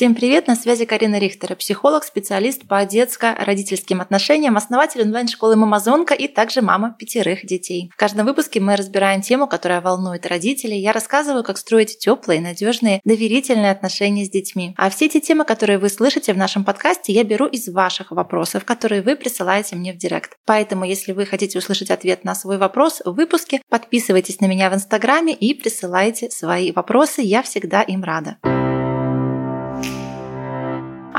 Всем привет, на связи Карина Рихтер, психолог, специалист по детско-родительским отношениям, основатель онлайн-школы «Мамазонка» и также мама пятерых детей. В каждом выпуске мы разбираем тему, которая волнует родителей. Я рассказываю, как строить теплые, надежные, доверительные отношения с детьми. А все эти темы, которые вы слышите в нашем подкасте, я беру из ваших вопросов, которые вы присылаете мне в директ. Поэтому, если вы хотите услышать ответ на свой вопрос в выпуске, подписывайтесь на меня в Инстаграме и присылайте свои вопросы. Я всегда им рада.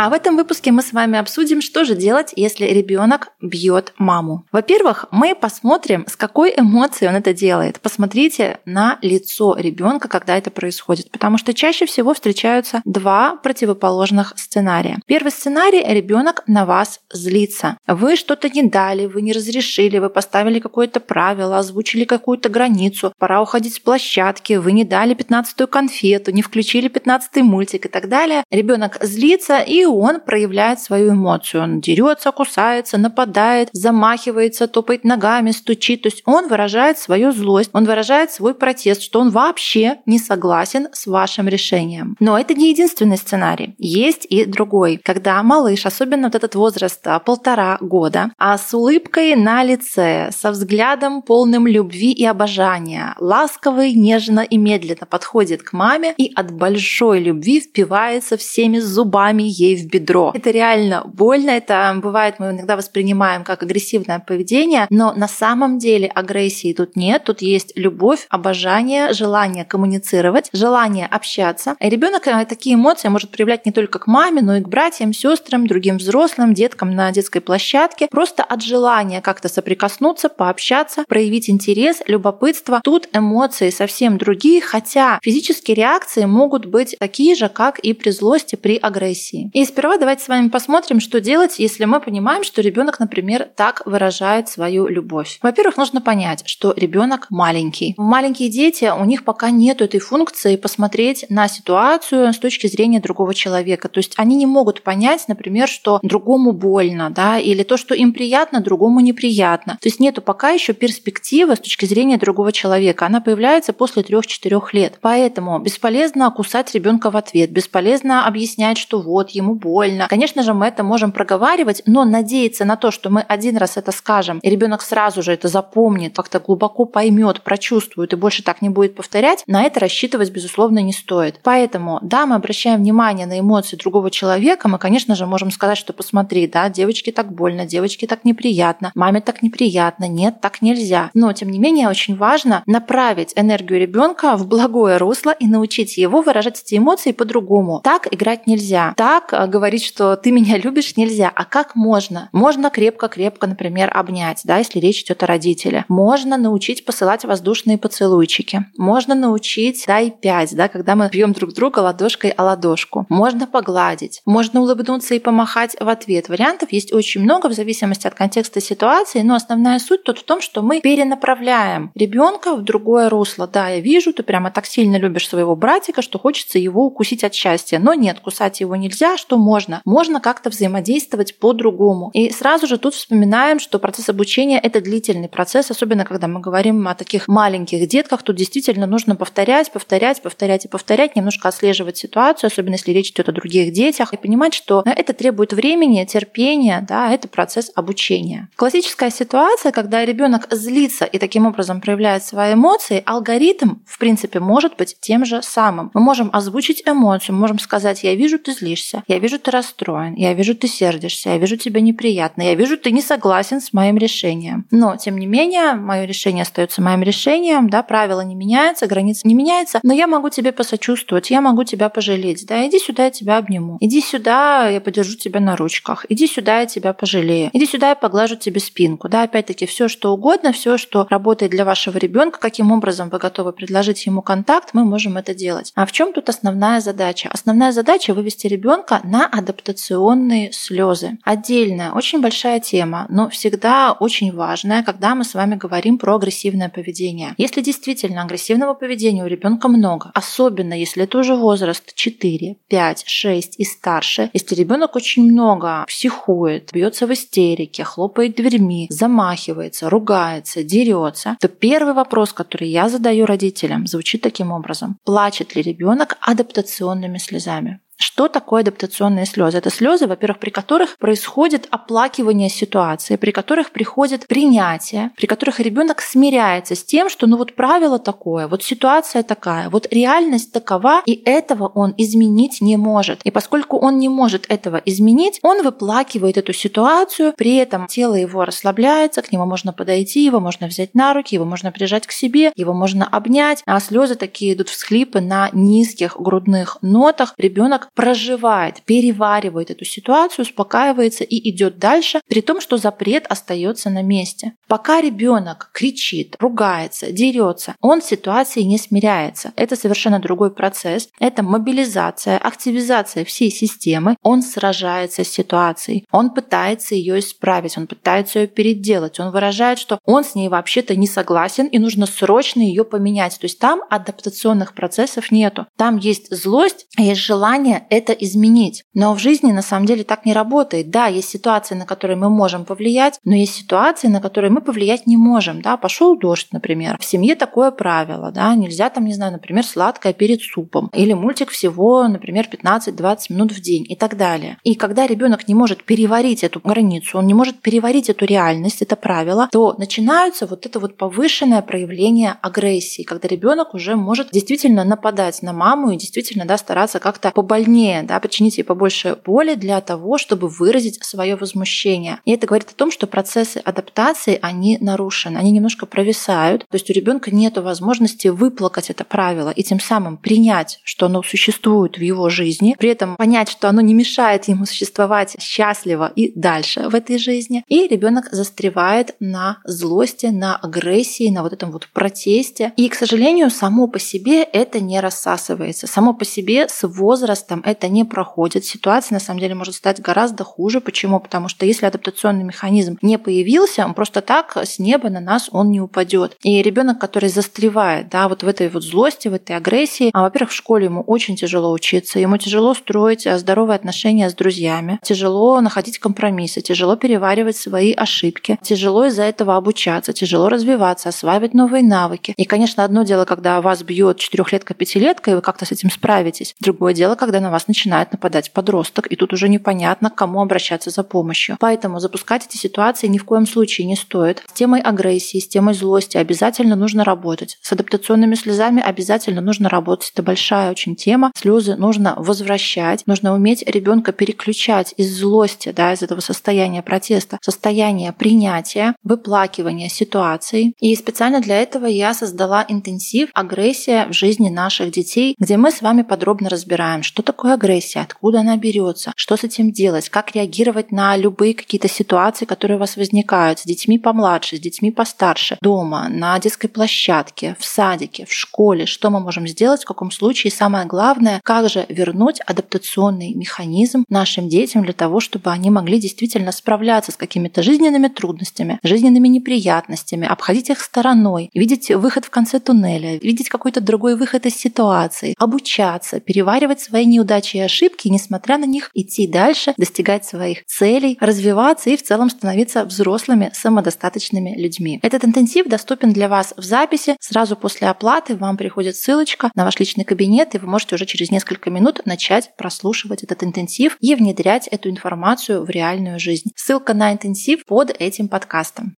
А в этом выпуске мы с вами обсудим, что же делать, если ребенок бьет маму. Во-первых, мы посмотрим, с какой эмоцией он это делает. Посмотрите на лицо ребенка, когда это происходит, потому что чаще всего встречаются два противоположных сценария. Первый сценарий – ребенок на вас злится. Вы что-то не дали, вы не разрешили, вы поставили какое-то правило, озвучили какую-то границу, пора уходить с площадки, вы не дали 15-ю конфету, не включили 15-й мультик и так далее. Ребенок злится и он проявляет свою эмоцию. Он дерется, кусается, нападает, замахивается, топает ногами, стучит. То есть он выражает свою злость, он выражает свой протест, что он вообще не согласен с вашим решением. Но это не единственный сценарий. Есть и другой. Когда малыш, особенно вот этот возраст а, полтора года, а с улыбкой на лице, со взглядом полным любви и обожания, ласковый, нежно и медленно подходит к маме и от большой любви впивается всеми зубами ей в бедро. Это реально больно, это бывает, мы иногда воспринимаем как агрессивное поведение, но на самом деле агрессии тут нет, тут есть любовь, обожание, желание коммуницировать, желание общаться. И ребенок э, такие эмоции может проявлять не только к маме, но и к братьям, сестрам, другим взрослым, деткам на детской площадке, просто от желания как-то соприкоснуться, пообщаться, проявить интерес, любопытство. Тут эмоции совсем другие, хотя физические реакции могут быть такие же, как и при злости, при агрессии. И сперва давайте с вами посмотрим, что делать, если мы понимаем, что ребенок, например, так выражает свою любовь. Во-первых, нужно понять, что ребенок маленький. Маленькие дети, у них пока нет этой функции посмотреть на ситуацию с точки зрения другого человека. То есть они не могут понять, например, что другому больно, да, или то, что им приятно, другому неприятно. То есть нету пока еще перспективы с точки зрения другого человека. Она появляется после 3-4 лет. Поэтому бесполезно кусать ребенка в ответ, бесполезно объяснять, что вот, ему больно. Конечно же, мы это можем проговаривать, но надеяться на то, что мы один раз это скажем, и ребенок сразу же это запомнит, как-то глубоко поймет, прочувствует и больше так не будет повторять, на это рассчитывать, безусловно, не стоит. Поэтому, да, мы обращаем внимание на эмоции другого человека, мы, конечно же, можем сказать, что посмотри, да, девочке так больно, девочке так неприятно, маме так неприятно, нет, так нельзя. Но, тем не менее, очень важно направить энергию ребенка в благое русло и научить его выражать эти эмоции по-другому. Так играть нельзя. Так а, говорить, что ты меня любишь, нельзя. А как можно? Можно крепко-крепко, например, обнять, да, если речь идет о родителе. Можно научить посылать воздушные поцелуйчики. Можно научить дай пять, да, когда мы бьем друг друга ладошкой о ладошку. Можно погладить. Можно улыбнуться и помахать в ответ. Вариантов есть очень много в зависимости от контекста ситуации, но основная суть тут в том, что мы перенаправляем ребенка в другое русло. Да, я вижу, ты прямо так сильно любишь своего братика, что хочется его укусить от счастья. Но нет, кусать его нельзя, что можно? Можно как-то взаимодействовать по-другому. И сразу же тут вспоминаем, что процесс обучения – это длительный процесс, особенно когда мы говорим о таких маленьких детках, тут действительно нужно повторять, повторять, повторять и повторять, немножко отслеживать ситуацию, особенно если речь идет о других детях, и понимать, что это требует времени, терпения, да, это процесс обучения. Классическая ситуация, когда ребенок злится и таким образом проявляет свои эмоции, алгоритм, в принципе, может быть тем же самым. Мы можем озвучить эмоцию, можем сказать, я вижу, ты злишься, я вижу, ты расстроен, я вижу, ты сердишься, я вижу, тебе неприятно, я вижу, ты не согласен с моим решением. Но, тем не менее, мое решение остается моим решением, да, правила не меняются, границы не меняются, но я могу тебе посочувствовать, я могу тебя пожалеть, да, иди сюда, я тебя обниму, иди сюда, я подержу тебя на ручках, иди сюда, я тебя пожалею, иди сюда, я поглажу тебе спинку, да, опять-таки все, что угодно, все, что работает для вашего ребенка, каким образом вы готовы предложить ему контакт, мы можем это делать. А в чем тут основная задача? Основная задача вывести ребенка на адаптационные слезы. Отдельная, очень большая тема, но всегда очень важная, когда мы с вами говорим про агрессивное поведение. Если действительно агрессивного поведения у ребенка много, особенно если это уже возраст 4, 5, 6 и старше, если ребенок очень много психует, бьется в истерике, хлопает дверьми, замахивается, ругается, дерется, то первый вопрос, который я задаю родителям, звучит таким образом. Плачет ли ребенок адаптационными слезами? Что такое адаптационные слезы? Это слезы, во-первых, при которых происходит оплакивание ситуации, при которых приходит принятие, при которых ребенок смиряется с тем, что ну вот правило такое, вот ситуация такая, вот реальность такова, и этого он изменить не может. И поскольку он не может этого изменить, он выплакивает эту ситуацию, при этом тело его расслабляется, к нему можно подойти, его можно взять на руки, его можно прижать к себе, его можно обнять, а слезы такие идут всхлипы на низких грудных нотах. Ребенок проживает, переваривает эту ситуацию, успокаивается и идет дальше, при том, что запрет остается на месте. Пока ребенок кричит, ругается, дерется, он с ситуацией не смиряется. Это совершенно другой процесс. Это мобилизация, активизация всей системы. Он сражается с ситуацией. Он пытается ее исправить, он пытается ее переделать. Он выражает, что он с ней вообще-то не согласен и нужно срочно ее поменять. То есть там адаптационных процессов нету. Там есть злость, есть желание это изменить. Но в жизни на самом деле так не работает. Да, есть ситуации, на которые мы можем повлиять, но есть ситуации, на которые мы повлиять не можем. Да, пошел дождь, например. В семье такое правило, да, нельзя там, не знаю, например, сладкое перед супом. Или мультик всего, например, 15-20 минут в день и так далее. И когда ребенок не может переварить эту границу, он не может переварить эту реальность, это правило, то начинаются вот это вот повышенное проявление агрессии, когда ребенок уже может действительно нападать на маму и действительно да, стараться как-то побольнее, да, причинить ей побольше боли для того, чтобы выразить свое возмущение. И это говорит о том, что процессы адаптации, они нарушены, они немножко провисают, то есть у ребенка нет возможности выплакать это правило и тем самым принять, что оно существует в его жизни, при этом понять, что оно не мешает ему существовать счастливо и дальше в этой жизни. И ребенок застревает на злости, на агрессии, на вот этом вот протесте. И, к сожалению, само по себе это не рассасывается. Само по себе с возрастом это не проходит. Ситуация на самом деле может стать гораздо хуже. Почему? Потому что если адаптационный механизм не появился, он просто так с неба на нас он не упадет. И ребенок, который застревает, да, вот в этой вот злости, в этой агрессии, а, во-первых, в школе ему очень тяжело учиться, ему тяжело строить а, здоровые отношения с друзьями, тяжело находить компромиссы, тяжело переваривать свои ошибки, тяжело из-за этого обучаться, тяжело развиваться, осваивать новые навыки. И, конечно, одно дело, когда вас бьет четырехлетка, пятилетка, и вы как-то с этим справитесь. Другое дело, когда на вас начинает нападать подросток, и тут уже непонятно, к кому обращаться за помощью. Поэтому запускать эти ситуации ни в коем случае не стоит. С темой агрессии, с темой злости обязательно нужно работать. С адаптационными слезами обязательно нужно работать. Это большая очень тема. Слезы нужно возвращать, нужно уметь ребенка переключать из злости, да, из этого состояния протеста, состояние принятия, выплакивания ситуации. И специально для этого я создала интенсив «Агрессия в жизни наших детей», где мы с вами подробно разбираем, что такое агрессия, откуда она берется, что с этим делать, как реагировать на любые какие-то ситуации, которые у вас возникают? С детьми помладше, с детьми постарше, дома, на детской площадке, в садике, в школе, что мы можем сделать, в каком случае, и самое главное, как же вернуть адаптационный механизм нашим детям для того, чтобы они могли действительно справляться с какими-то жизненными трудностями, жизненными неприятностями, обходить их стороной, видеть выход в конце туннеля, видеть какой-то другой выход из ситуации, обучаться, переваривать свои неудачи и ошибки, и, несмотря на них, идти дальше, достигать своих целей, развиваться и в целом становиться взрослыми, самодостаточными людьми. Этот интенсив доступен для вас в записи. Сразу после оплаты вам приходит ссылочка на ваш личный кабинет, и вы можете уже через несколько минут начать прослушивать этот интенсив и внедрять эту информацию в реальную жизнь. Ссылка на интенсив под этим подкастом.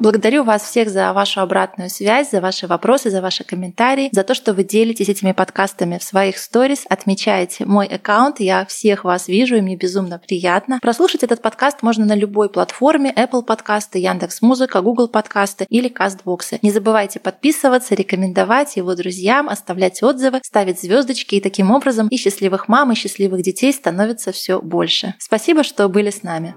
Благодарю вас всех за вашу обратную связь, за ваши вопросы, за ваши комментарии, за то, что вы делитесь этими подкастами в своих сторис, отмечаете мой аккаунт. Я всех вас вижу, и мне безумно приятно. Прослушать этот подкаст можно на любой платформе Apple подкасты, Яндекс Музыка, Google подкасты или Кастбоксы. Не забывайте подписываться, рекомендовать его друзьям, оставлять отзывы, ставить звездочки, и таким образом и счастливых мам, и счастливых детей становится все больше. Спасибо, что были с нами.